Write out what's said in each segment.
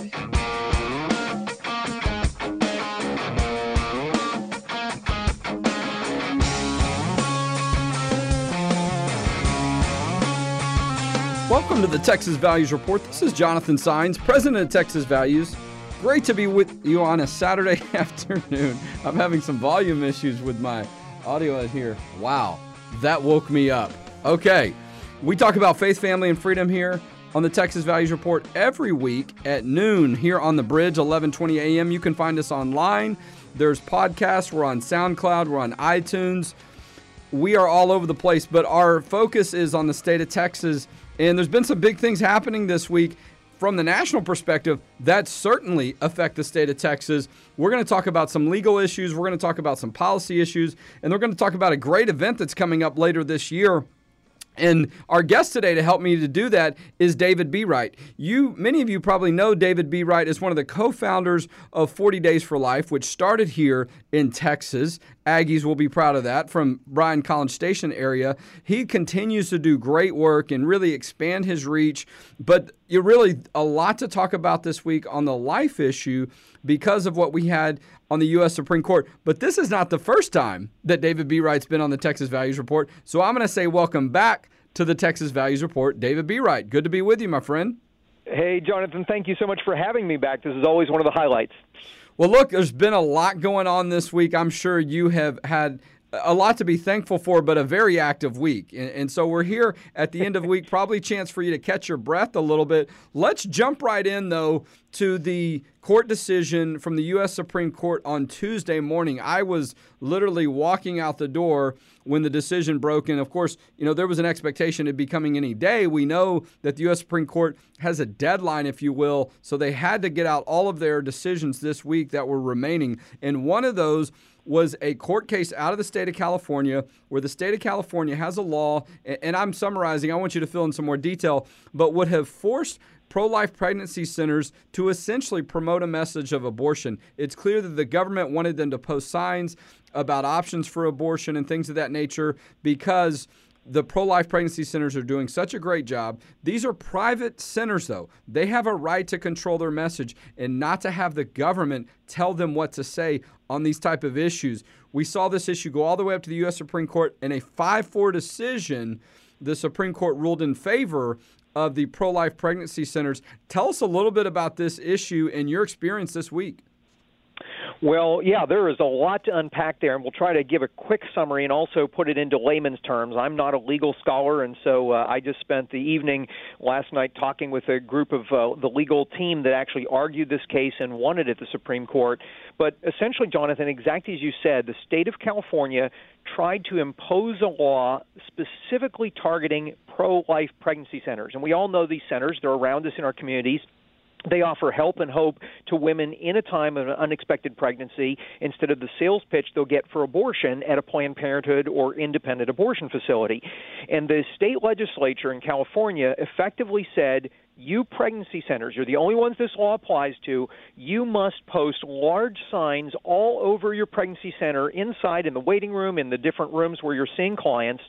Welcome to the Texas Values Report. This is Jonathan Saenz, President of Texas Values. Great to be with you on a Saturday afternoon. I'm having some volume issues with my audio here. Wow, that woke me up. Okay, we talk about faith, family, and freedom here on the Texas Values Report every week at noon here on the bridge, 11:20 a.m. You can find us online. There's podcasts. We're on SoundCloud. We're on iTunes. We are all over the place, but our focus is on the state of Texas and there's been some big things happening this week from the national perspective that certainly affect the state of Texas. We're going to talk about some legal issues, we're going to talk about some policy issues, and we're going to talk about a great event that's coming up later this year and our guest today to help me to do that is David Bereit. You, many of you probably know David Bereit is one of the co-founders of 40 Days for Life, which started here in Texas. Aggies will be proud of that from Bryan College Station area. He continues to do great work and really expand his reach. But you really a lot to talk about this week on the life issue because of what we had on the U.S. Supreme Court. But this is not the first time that David Bereit's been on the Texas Values Report. So I'm going to say welcome back to the Texas Values Report. David Bereit. good to be with you, my friend. Hey, Jonathan, thank you so much for having me back. This is always one of the highlights. Well, look, there's been a lot going on this week. I'm sure you have had a lot to be thankful for, but a very active week. And, and, so we're here at the end of the week, probably a chance for you to catch your breath a little bit. Let's jump right in, though, to the court decision from the U.S. Supreme Court on Tuesday morning. I was literally walking out the door when the decision broke. And of course, you know, there was an expectation it'd be coming any day. We know that the U.S. Supreme Court has a deadline, if you will. So they had to get out all of their decisions this week that were remaining. And one of those was a court case out of the state of California where the state of California has a law, and I'm summarizing, I want you to fill in some more detail, but would have forced pro life pregnancy centers to essentially promote a message of abortion. It's clear that the government wanted them to post signs about options for abortion and things of that nature because the pro life pregnancy centers are doing such a great job. These are private centers, though. They have a right to control their message and not to have the government tell them what to say on these type of issues. We saw this issue go all the way up to the U.S. Supreme Court in a 5 4 decision. The Supreme Court ruled in favor of the pro life pregnancy centers. Tell us a little bit about this issue and your experience this week. Well, yeah, there is a lot to unpack there, and we'll try to give a quick summary and also put it into layman's terms. I'm not a legal scholar, and so uh, I just spent the evening last night talking with a group of uh, the legal team that actually argued this case and won it at the Supreme Court. But essentially, Jonathan, exactly as you said, the state of California tried to impose a law specifically targeting pro life pregnancy centers. And we all know these centers, they're around us in our communities. They offer help and hope to women in a time of an unexpected pregnancy instead of the sales pitch they'll get for abortion at a Planned Parenthood or independent abortion facility. And the state legislature in California effectively said you pregnancy centers, you're the only ones this law applies to, you must post large signs all over your pregnancy center, inside in the waiting room, in the different rooms where you're seeing clients.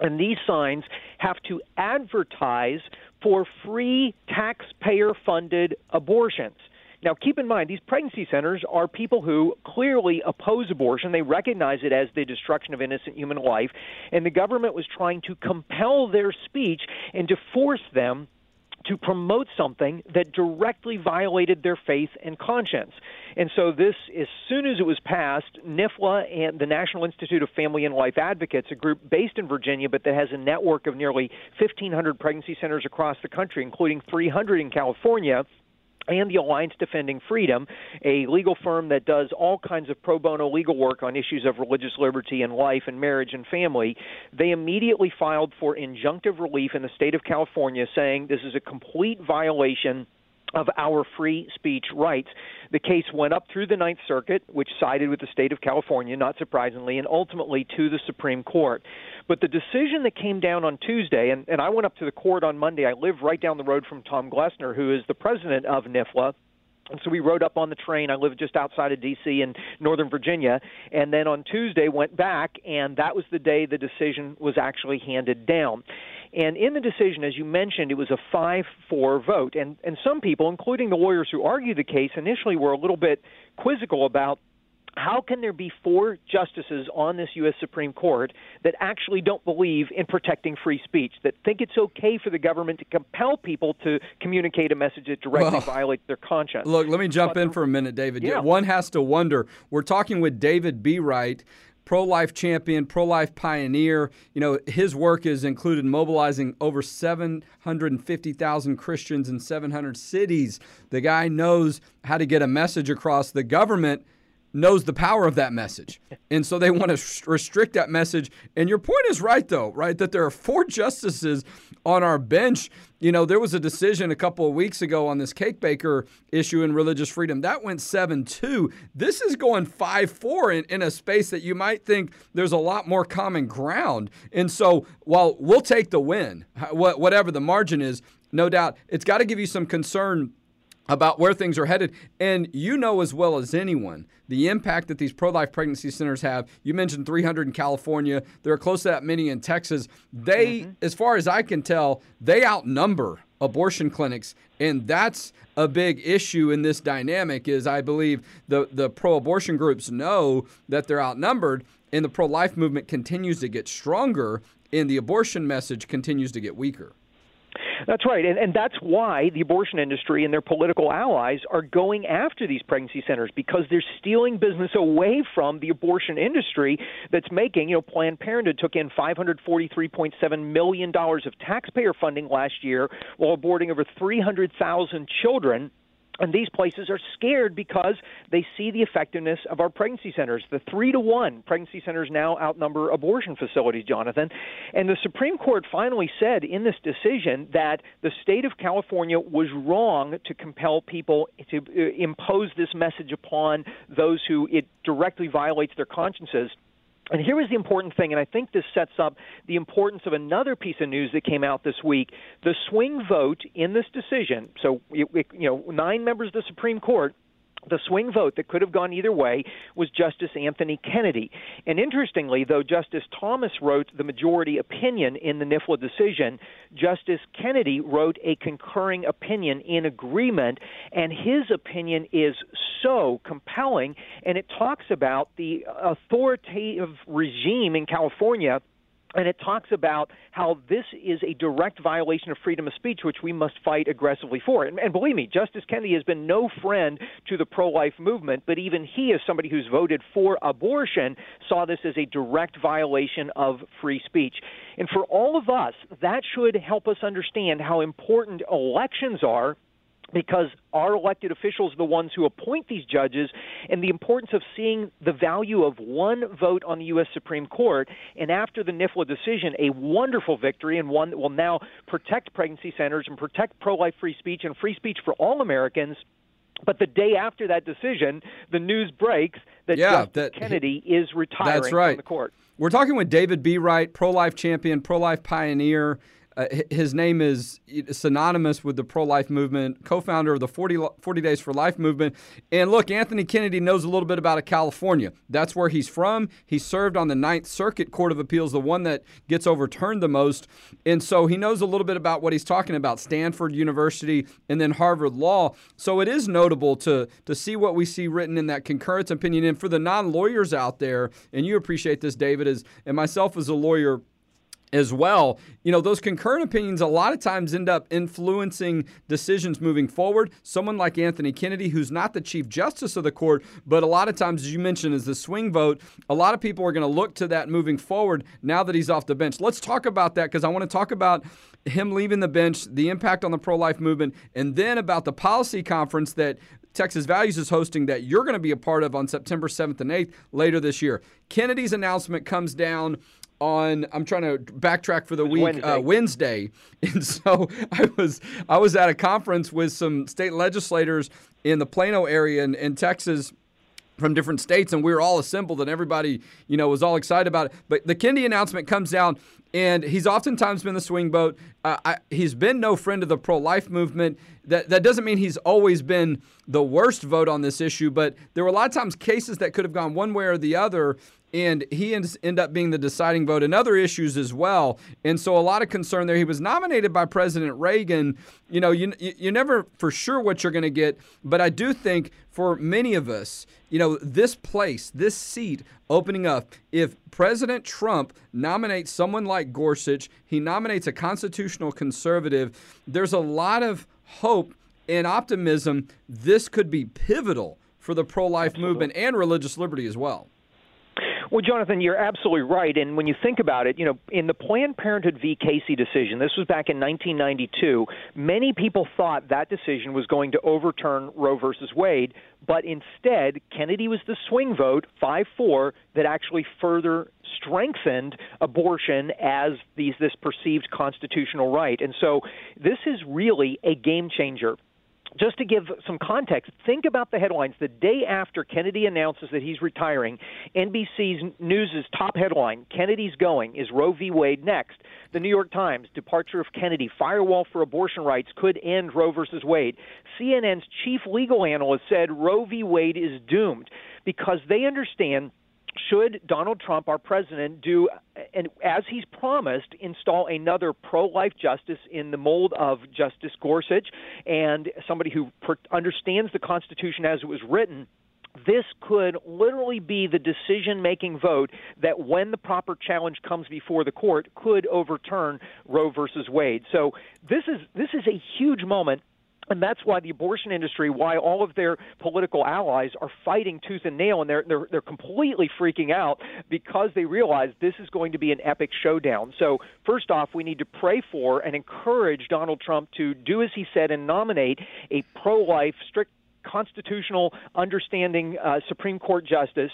And these signs have to advertise for free taxpayer funded abortions. Now, keep in mind, these pregnancy centers are people who clearly oppose abortion. They recognize it as the destruction of innocent human life. And the government was trying to compel their speech and to force them to promote something that directly violated their faith and conscience. And so, this, as soon as it was passed, NIFLA and the National Institute of Family and Life Advocates, a group based in Virginia but that has a network of nearly 1,500 pregnancy centers across the country, including 300 in California, and the Alliance Defending Freedom, a legal firm that does all kinds of pro bono legal work on issues of religious liberty and life and marriage and family, they immediately filed for injunctive relief in the state of California, saying this is a complete violation of our free speech rights. The case went up through the Ninth Circuit, which sided with the state of California, not surprisingly, and ultimately to the Supreme Court. But the decision that came down on Tuesday, and, and I went up to the court on Monday, I live right down the road from Tom Glessner, who is the president of NIFLA. And so we rode up on the train. I live just outside of D.C. in Northern Virginia. And then on Tuesday went back, and that was the day the decision was actually handed down. And in the decision, as you mentioned, it was a 5 4 vote. And, and some people, including the lawyers who argued the case, initially were a little bit quizzical about how can there be four justices on this U.S. Supreme Court that actually don't believe in protecting free speech, that think it's okay for the government to compel people to communicate a message that directly well, violates their conscience? Look, let me jump but, in for a minute, David. Yeah. One has to wonder. We're talking with David Bereit pro life champion, pro life pioneer. You know, his work has included mobilizing over 750,000 Christians in 700 cities. The guy knows how to get a message across. The government knows the power of that message. And so they want to restrict that message. And your point is right, though, right? That there are four justices on our bench. You know, there was a decision a couple of weeks ago on this cake baker issue in religious freedom. That went 7 2. This is going 5 4 in, in a space that you might think there's a lot more common ground. And so while we'll take the win, whatever the margin is, no doubt, it's got to give you some concern about where things are headed. And you know as well as anyone the impact that these pro life pregnancy centers have. You mentioned 300 in California, there are close to that many in Texas. They, mm-hmm. as far as I can tell, they outnumber abortion clinics and that's a big issue in this dynamic is i believe the, the pro-abortion groups know that they're outnumbered and the pro-life movement continues to get stronger and the abortion message continues to get weaker that's right, and, and that's why the abortion industry and their political allies are going after these pregnancy centers because they're stealing business away from the abortion industry that's making. You know, Planned Parenthood took in 543.7 million dollars of taxpayer funding last year while aborting over 300,000 children and these places are scared because they see the effectiveness of our pregnancy centers. The three to one pregnancy centers now outnumber abortion facilities, Jonathan. And the Supreme Court finally said in this decision that the state of California was wrong to compel people to uh, impose this message upon those who it directly violates their consciences. And here is the important thing, and I think this sets up the importance of another piece of news that came out this week. The swing vote in this decision, so you know, nine members of the Supreme Court the swing vote that could have gone either way was Justice Anthony Kennedy. And interestingly, though Justice Thomas wrote the majority opinion in the NIFLA decision, Justice Kennedy wrote a concurring opinion in agreement, and his opinion is so compelling, and it talks about the authoritative regime in California and it talks about how this is a direct violation of freedom of speech, which we must fight aggressively for. And, and believe me, Justice Kennedy has been no friend to the pro life movement, but even he, as somebody who's voted for abortion, saw this as a direct violation of free speech. And for all of us, that should help us understand how important elections are because our elected officials are the ones who appoint these judges, and the importance of seeing the value of one vote on the U.S. Supreme Court. And after the NIFLA decision, a wonderful victory and one that will now protect pregnancy centers and protect pro life free speech and free speech for all Americans. But the day after that decision, the news breaks that yeah, Justice that, Kennedy is retiring that's right. from the court. We're talking with David Bereit, pro life champion, pro life pioneer. Uh, his name is synonymous with the pro life movement, co founder of the 40, 40, Days for Life movement. And look, Anthony Kennedy knows a little bit about California. That's where he's from. He served on the Ninth Circuit Court of Appeals, the one that gets overturned the most. And so he knows a little bit about what he's talking about Stanford University and then Harvard Law. So it is notable to, to see what we see written in that concurrence opinion. And for the non lawyers out there, and you appreciate this, David, as, and myself as a lawyer, as well. You know, those concurrent opinions a lot of times end up influencing decisions moving forward. Someone like Anthony Kennedy, who's not the Chief Justice of the court, but a lot of times, as you mentioned, is the swing vote, a lot of people are going to look to that moving forward now that he's off the bench. Let's talk about that because I want to talk about him leaving the bench, the impact on the pro life movement, and then about the policy conference that Texas Values is hosting that you're going to be a part of on September 7th and 8th later this year. Kennedy's announcement comes down on I'm trying to backtrack for the week Wednesday. Uh, Wednesday, and so I was I was at a conference with some state legislators in the Plano area in, in Texas from different states, and we were all assembled, and everybody you know was all excited about it. But the Kennedy announcement comes down, and he's oftentimes been the swing vote. uh, I, he's been no friend of the pro life movement. That, that doesn't mean he's always been the worst vote on this issue, but there were a lot of times cases that could have gone one way or the other and he ends end up being the deciding vote in other issues as well. And so a lot of concern there. He was nominated by President Reagan. You know, you you never for sure what you're going to get, but I do think for many of us, you know, this place, this seat opening up, if President Trump nominates someone like Gorsuch, he nominates a constitutional conservative, there's a lot of hope and optimism this could be pivotal for the pro-life movement and religious liberty as well. Well, Jonathan, you're absolutely right. And when you think about it, you know, in the Planned Parenthood v. Casey decision, this was back in 1992, many people thought that decision was going to overturn Roe versus Wade, but instead, Kennedy was the swing vote, 5 4, that actually further strengthened abortion as these, this perceived constitutional right. And so this is really a game changer just to give some context, think about the headlines. The day after Kennedy announces that he's retiring, NBC's News' top headline, Kennedy's going, is Roe v. Wade next. The New York Times, departure of Kennedy, firewall for abortion rights could end Roe versus Wade. CNN's chief legal analyst said Roe v. Wade is doomed because they understand – should Donald Trump, our president, do, and as he's promised, install another pro life justice in the mold of Justice Gorsuch and somebody who per- understands the Constitution as it was written? this could literally be the decision making vote that when the proper challenge comes before the court could overturn Roe versus Wade. So this is this is a huge moment and that's why the abortion industry, why all of their political allies are fighting tooth and nail, and they're they're they're completely freaking out because they realize this is going to be an epic showdown. So first off, we need to pray for and encourage Donald Trump to do as he said and nominate a pro-life, strict constitutional understanding uh, Supreme Court justice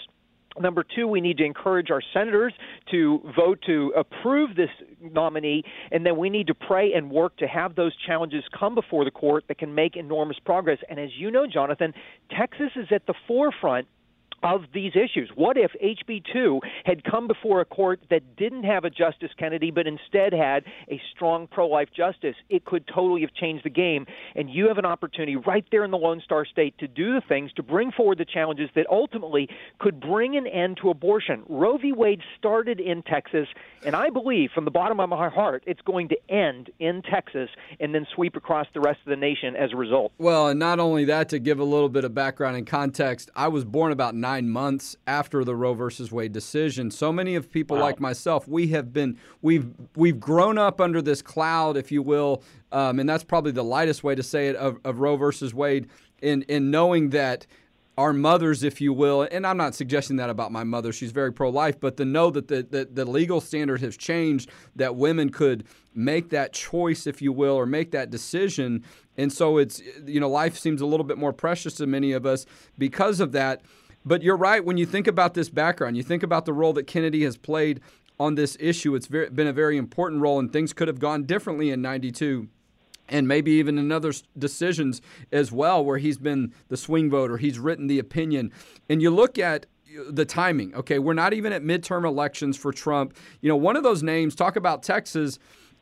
Number two, we need to encourage our senators to vote to approve this nominee, and then we need to pray and work to have those challenges come before the court that can make enormous progress. And as you know, Jonathan, Texas is at the forefront of these issues. What if HB2 had come before a court that didn't have a Justice Kennedy, but instead had a strong pro life justice? It could totally have changed the game. And you have an opportunity right there in the Lone Star State to do the things to bring forward the challenges that ultimately could bring an end to abortion. Roe v. Wade started in Texas, and I believe from the bottom of my heart it's going to end in Texas and then sweep across the rest of the nation as a result. Well, and not only that, to give a little bit of background and context, I was born about nine nine months after the Roe versus Wade decision. So many of people wow. like myself, we have been we've we've grown up under this cloud, if you will, um, and that's probably the lightest way to say it of, of Roe versus Wade. In in knowing that our mothers, if you will, and I'm not suggesting that about my mother. She's very pro life, but to know that the, the, the, legal standard has changed, that women could make that choice, if you will, or make that decision. And so it's, you know, life seems a little bit more precious to many of us because of that. But you're right when you think about this background, you think about the role that Kennedy has played on this issue. It's very, been a very important role, and things could have gone differently in 92 and maybe even in other decisions as well, where he's been the swing voter, he's written the opinion. And you look at uh, the timing, okay, we're not even at midterm elections for Trump. You know, one of those names, talk about Texas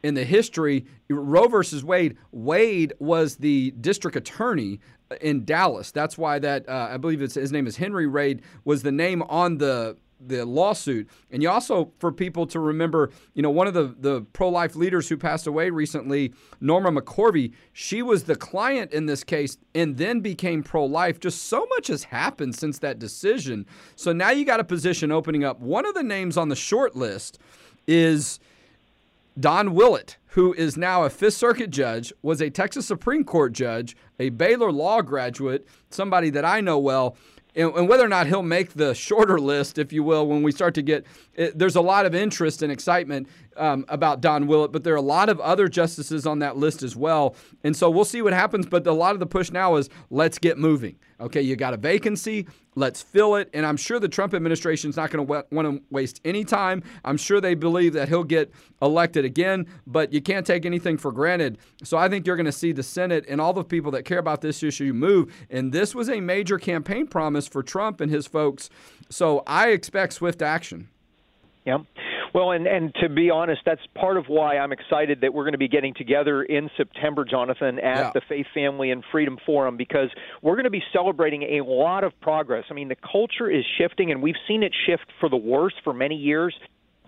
in the history, Roe versus Wade, Wade was the district attorney in Dallas. That's why that uh, I believe his name is Henry Wade was the name on the the lawsuit. And you also, for people to remember, you know, one of the, the pro life leaders who passed away recently, Norma McCorvey, she was the client in this case and then became pro life. Just so much has happened since that decision. So now you got a position opening up. One of the names on the short list is Don Willett, who is now a Fifth Circuit judge, was a Texas Supreme Court judge, a Baylor Law graduate, somebody that I know well. And, and whether or not he'll make the shorter list, if you will, when we start to get, it, there's a lot of interest and excitement um, about Don Willett, but there are a lot of other justices on that list as well. And so we'll see what happens. But a lot of the push now is let's get moving. Okay, you got a vacancy, let's fill it. And I'm sure the Trump administration is not going to want to waste any time. I'm sure they believe that he'll get elected again, but you can't take anything for granted. So I think you're going to see the Senate and all the people that care about this issue move. And this was a major campaign promise for Trump and his folks. So I expect swift action. Yeah. Well, and and to be honest, that's part of why I'm excited that we're going to be getting together in September, Jonathan, at yeah. the Faith, Family, and Freedom Forum because we're going to be celebrating a lot of progress. I mean, the culture is shifting, and we've seen it shift for the worse for many years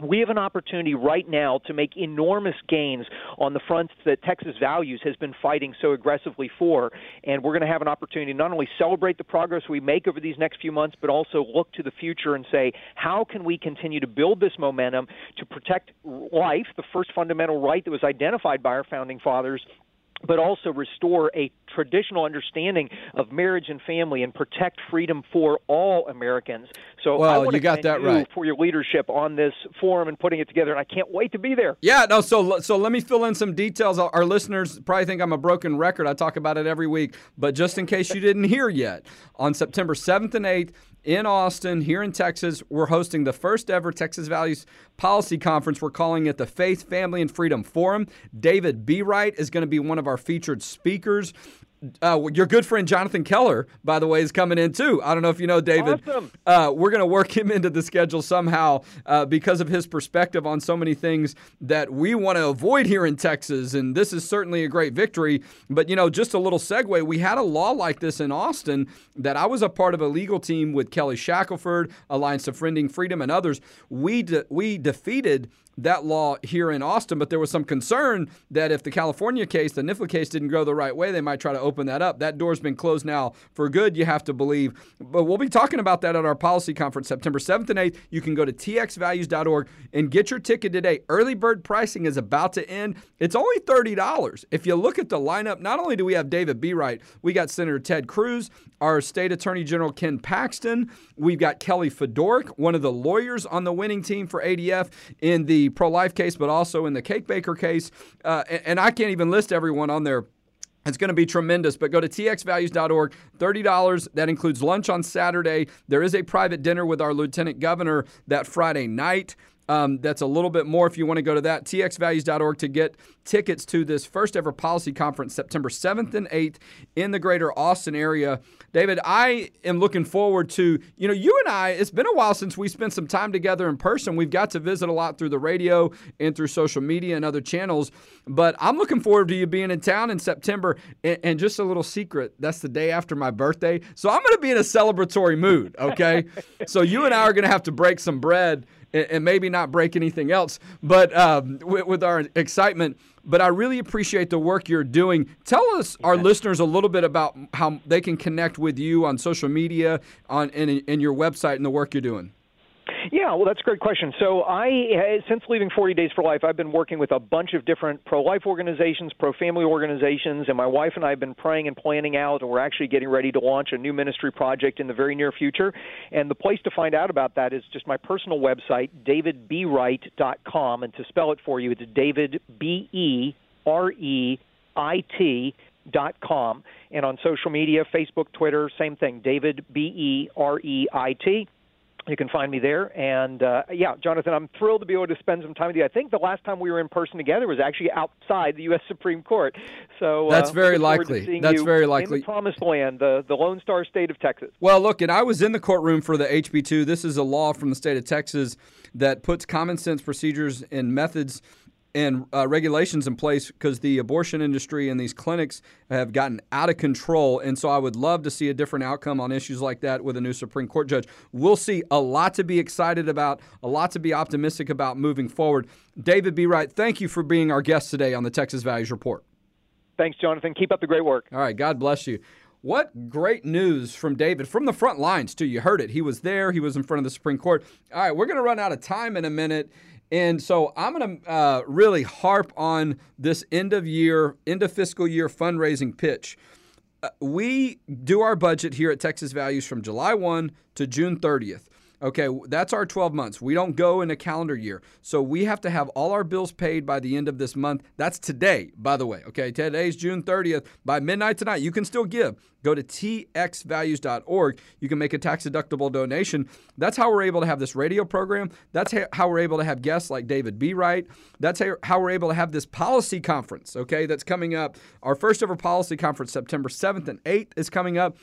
we have an opportunity right now to make enormous gains on the fronts that Texas Values has been fighting so aggressively for. And we're going to have an opportunity to not only celebrate the progress we make over these next few months, but also look to the future and say, how can we continue to build this momentum to protect life, the first fundamental right that was identified by our founding fathers, but also restore a traditional understanding of marriage and family and protect freedom for all Americans. So well, I want you got that right. for your leadership on this forum and putting it together, and I can't wait to be there. Yeah, no. So so let me fill in some details. Our listeners probably think I'm a broken record. I talk about it every week, but just in case you didn't hear yet, on September 7th and 8th in Austin, here in Texas, we're hosting the first ever Texas Values Policy Conference. We're calling it the Faith, Family, and Freedom Forum. David Bereit is going to be one of our featured speakers. Uh, your good friend Jonathan Keller, by the way, is coming in too. I don't know if you know David. Awesome. Uh, we're going to work him into the schedule somehow uh, because of his perspective on so many things that we want to avoid here in Texas. And this is certainly a great victory. But, you know, just a little segue we had a law like this in Austin that I was a part of a legal team with Kelly Shackelford, Alliance of Defending Freedom, and others. We, de- we defeated that law here in Austin, but there was some concern that if the California case, the NIFLA case, didn't go the right way, they might try to open that up. That door's been closed now for good, you have to believe. But we'll be talking about that at our policy conference September 7th and 8th. You can go to txvalues.org and get your ticket today. Early bird pricing is about to end. It's only $30. If you look at the lineup, not only do we have David Bereit, we got Senator Ted Cruz, our state attorney general Ken Paxton, we've got Kelly Fiedorek, one of the lawyers on the winning team for ADF in the pro life case, but also in the Cake Baker case. Uh, and, I can't even list everyone on there. It's going to be tremendous, but go to txvalues.org. $30. That includes lunch on Saturday. There is a private dinner with our lieutenant governor that Friday night. Um, that's a little bit more if you want to go to that. txvalues.org to get tickets to this first ever policy conference September 7th and 8th in the greater Austin area. David, I am looking forward to, you know, you and I, it's been a while since we spent some time together in person. We've got to visit a lot through the radio and through social media and other channels, but I'm looking forward to you being in town in September. And, and just a little secret that's the day after my birthday. So I'm going to be in a celebratory mood, okay? so you and I are going to have to break some bread and, maybe not break anything else, but um, with, with, our excitement. But I really appreciate the work you're doing. Tell us, our listeners, a little bit about how they can connect with you on social media, on in, in your website, and the work you're doing. Yeah, well, that's a great question. So, I eh, since leaving 40 Days for Life, I've been working with a bunch of different pro-life organizations, pro-family organizations, and my wife and I have been praying and planning out, and we're actually getting ready to launch a new ministry project in the very near future. And the place to find out about that is just my personal website, davidbereit.com, and to spell it for you, it's David B E R E I T dot com and on social media facebook twitter same thing david b e r e i t you can find me there. And uh, yeah, Jonathan, I'm thrilled to be able to spend some time with you. I think the last time we were in person together was actually outside the U.S. Supreme Court. So uh, that's very likely. That's very likely. In the promised land, the the Lone Star State of Texas. Well, look, and I was in the courtroom for the HB2. This is a law from the state of Texas that puts common sense procedures and methods and uh, regulations in place because the abortion industry and these clinics have gotten out of control. And so I would love to see a different outcome on issues like that with a new Supreme Court judge. We'll see a lot to be excited about, a lot to be optimistic about moving forward. David Bereit, thank you for being our guest today on the Texas Values Report. Thanks, Jonathan. Keep up the great work. All right. God bless you. What great news from David from the front lines, too. You heard it. He was there, he was in front of the Supreme Court. All right, we're going to run out of time in a minute. And so I'm going to uh, really harp on this end of year, end of fiscal year fundraising pitch. Uh, we do our budget here at Texas Values from July 1 to June 30th. Okay, that's our 12 months. We don't go in a calendar year. So we have to have all our bills paid by the end of this month. That's today, by the way. Okay, today's June 30th. By midnight tonight, you can still give. Go to txvalues.org. You can make a tax deductible donation. That's how we're able to have this radio program. That's how we're able to have guests like David Bereit. That's how we're able to have this policy conference, okay, that's coming up. Our first ever policy conference, September 7th and 8th, is coming up.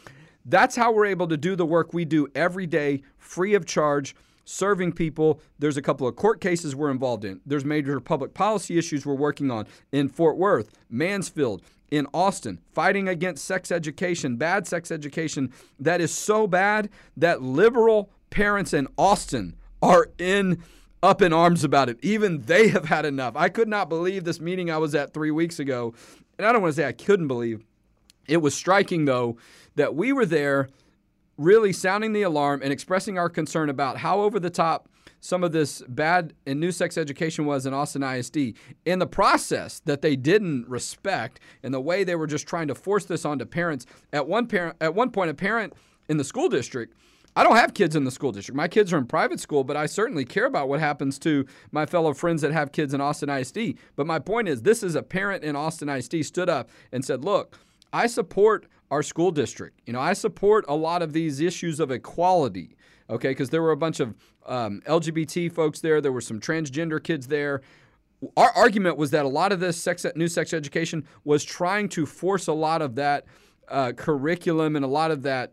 That's how we're able to do the work we do every day free of charge serving people. There's a couple of court cases we're involved in. There's major public policy issues we're working on in Fort Worth, Mansfield, in Austin, fighting against sex education, bad sex education that is so bad that liberal parents in Austin are in up in arms about it. Even they have had enough. I could not believe this meeting I was at 3 weeks ago. And I don't want to say I couldn't believe. It was striking though that we were there really sounding the alarm and expressing our concern about how over the top some of this bad and new sex education was in Austin ISD. In the process that they didn't respect and the way they were just trying to force this onto parents. At one parent at one point a parent in the school district I don't have kids in the school district. My kids are in private school, but I certainly care about what happens to my fellow friends that have kids in Austin ISD. But my point is, this is a parent in Austin ISD stood up and said, Look, I support our school district. You know, I support a lot of these issues of equality, okay, because there were a bunch of um, LGBT folks there, there were some transgender kids there. Our argument was that a lot of this sex, new sex education was trying to force a lot of that uh, curriculum and a lot of that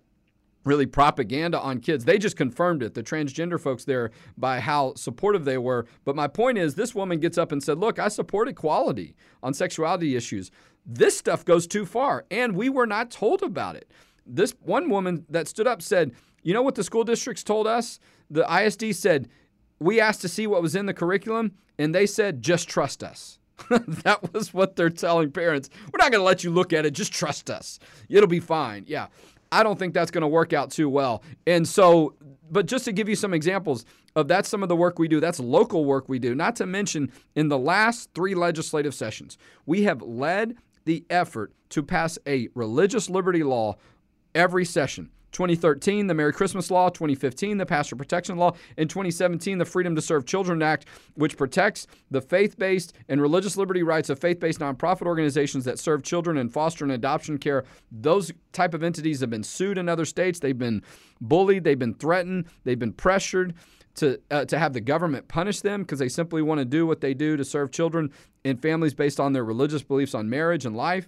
really propaganda on kids. They just confirmed it, the transgender folks there, by how supportive they were. But my point is, this woman gets up and said, Look, I support equality on sexuality issues. This stuff goes too far, and we were not told about it. This one woman that stood up said, You know what the school districts told us? The ISD said, We asked to see what was in the curriculum, and they said, Just trust us. that was what they're telling parents. We're not going to let you look at it. Just trust us. It'll be fine. Yeah. I don't think that's going to work out too well. And so, but just to give you some examples of that's some of the work we do, that's local work we do, not to mention in the last three legislative sessions, we have led the effort to pass a religious liberty law every session. 2013, the Merry Christmas Law, 2015, the Pastor Protection Law, and 2017, the Freedom to Serve Children Act, which protects the faith based and religious liberty rights of faith based nonprofit organizations that serve children in foster and adoption care. Those type of entities have been sued in other states. They've been bullied, they've been threatened, they've been pressured to uh, to have the government punish them because they simply want to do what they do to serve children and families based on their religious beliefs on marriage and life.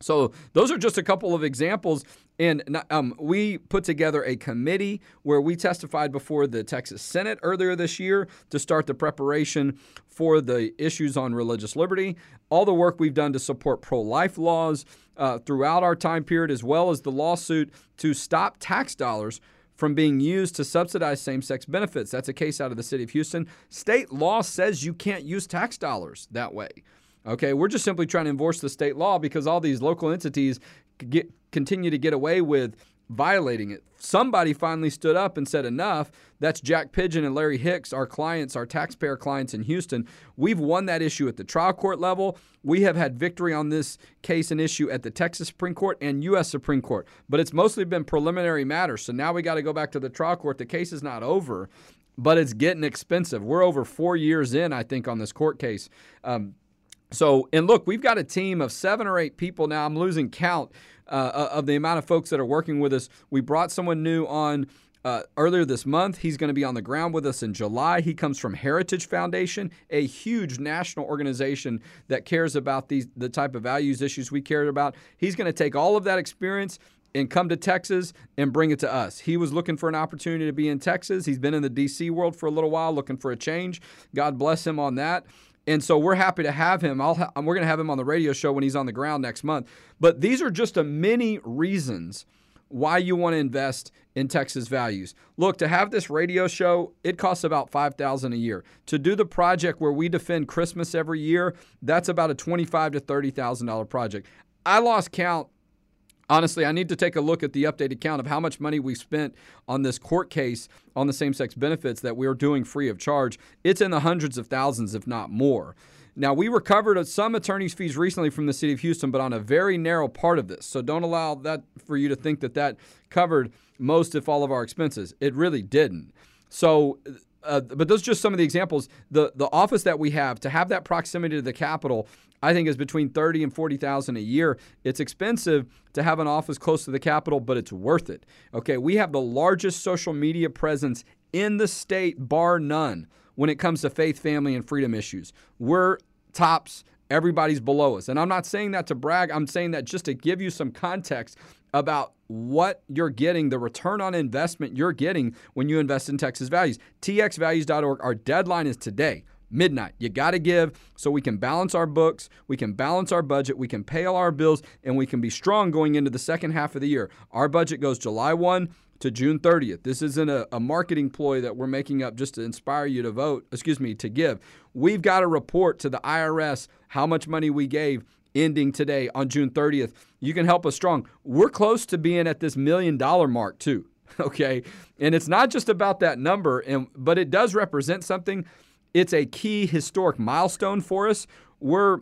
So those are just a couple of examples and um, we put together a committee where we testified before the Texas Senate earlier this year to start the preparation for the issues on religious liberty. All the work we've done to support pro life laws uh, throughout our time period, as well as the lawsuit to stop tax dollars from being used to subsidize same sex benefits. That's a case out of the city of Houston. State law says you can't use tax dollars that way. Okay, we're just simply trying to enforce the state law because all these local entities get continue to get away with violating it. Somebody finally stood up and said enough. That's Jack Pidgeon and Larry Hicks, our clients, our taxpayer clients in Houston. We've won that issue at the trial court level. We have had victory on this case and issue at the Texas Supreme Court and U.S. Supreme Court, but it's mostly been preliminary matters. So now we got to go back to the trial court. The case is not over, but it's getting expensive. We're over four years in, I think, on this court case. Um, so, and look, we've got a team of seven or eight people now. I'm losing count uh, of the amount of folks that are working with us. We brought someone new on uh, earlier this month. He's going to be on the ground with us in July. He comes from Heritage Foundation, a huge national organization that cares about these the type of values issues we care about. He's going to take all of that experience and come to Texas and bring it to us. He was looking for an opportunity to be in Texas. He's been in the DC world for a little while looking for a change. God bless him on that. And so we're happy to have him. Ha- we're going to have him on the radio show when he's on the ground next month. But these are just a many reasons why you want to invest in Texas values. Look, to have this radio show, it costs about 5000 a year. To do the project where we defend Christmas every year, that's about a 25 to $30,000 project. I lost count Honestly, I need to take a look at the updated count of how much money we spent on this court case on the same sex benefits that we are doing free of charge. It's in the hundreds of thousands, if not more. Now, we recovered uh, some attorney's fees recently from the city of Houston, but on a very narrow part of this. So don't allow that for you to think that that covered most, if all, of our expenses. It really didn't. So uh, but those are just some of the examples. The the office that we have to have that proximity to the capital, I think, is between thirty and forty thousand a year. It's expensive to have an office close to the capital, but it's worth it. Okay, we have the largest social media presence in the state, bar none, when it comes to faith, family, and freedom issues. We're tops. Everybody's below us, and I'm not saying that to brag. I'm saying that just to give you some context about what you're getting, the return on investment you're getting when you invest in Texas Values. TXValues.org. Our deadline is today midnight. You got to give so we can balance our books, we can balance our budget, we can pay all our bills, and we can be strong going into the second half of the year. Our budget goes July 1 to June 30th. This isn't a, a, marketing ploy that we're making up just to inspire you to vote, excuse me, to give. We've got to report to the IRS how much money we gave ending today on June 30th. You can help us strong. We're close to being at this million dollar mark too. Okay? And it's not just about that number and but it does represent something. It's a key historic milestone for us. We're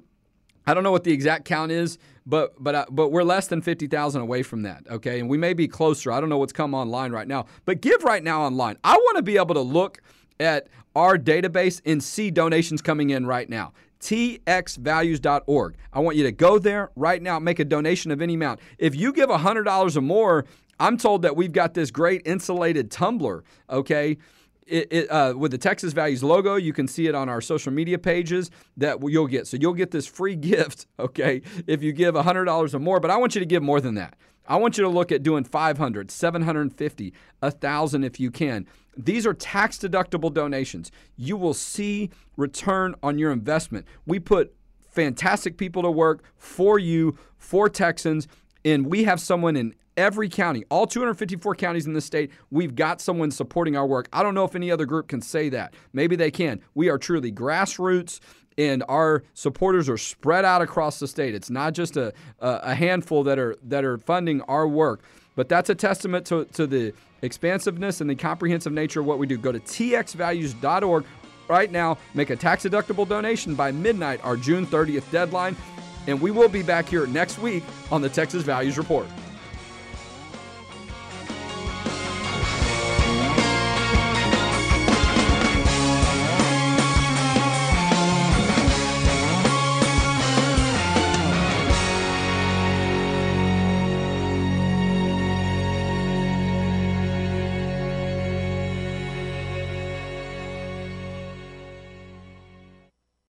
I don't know what the exact count is, but but uh, but we're less than 50,000 away from that, okay? And we may be closer. I don't know what's come online right now. But give right now online. I want to be able to look at our database and see donations coming in right now txvalues.org. I want you to go there right now, make a donation of any amount. If you give $100 or more, I'm told that we've got this great insulated tumbler, okay? It, it, uh, with the Texas Values logo. You can see it on our social media pages that you'll get. So you'll get this free gift, okay, if you give $100 or more. But I want you to give more than that. I want you to look at doing 500, 750, 1000 if you can. These are tax deductible donations. You will see return on your investment. We put fantastic people to work for you, for Texans, and we have someone in every county, all 254 counties in the state, we've got someone supporting our work. I don't know if any other group can say that. Maybe they can. We are truly grassroots and our supporters are spread out across the state. It's not just a, a handful that are that are funding our work, but that's a testament to, to the expansiveness and the comprehensive nature of what we do. Go to txvalues.org right now, make a tax deductible donation by midnight, our June 30th deadline, and we will be back here next week on the Texas Values Report.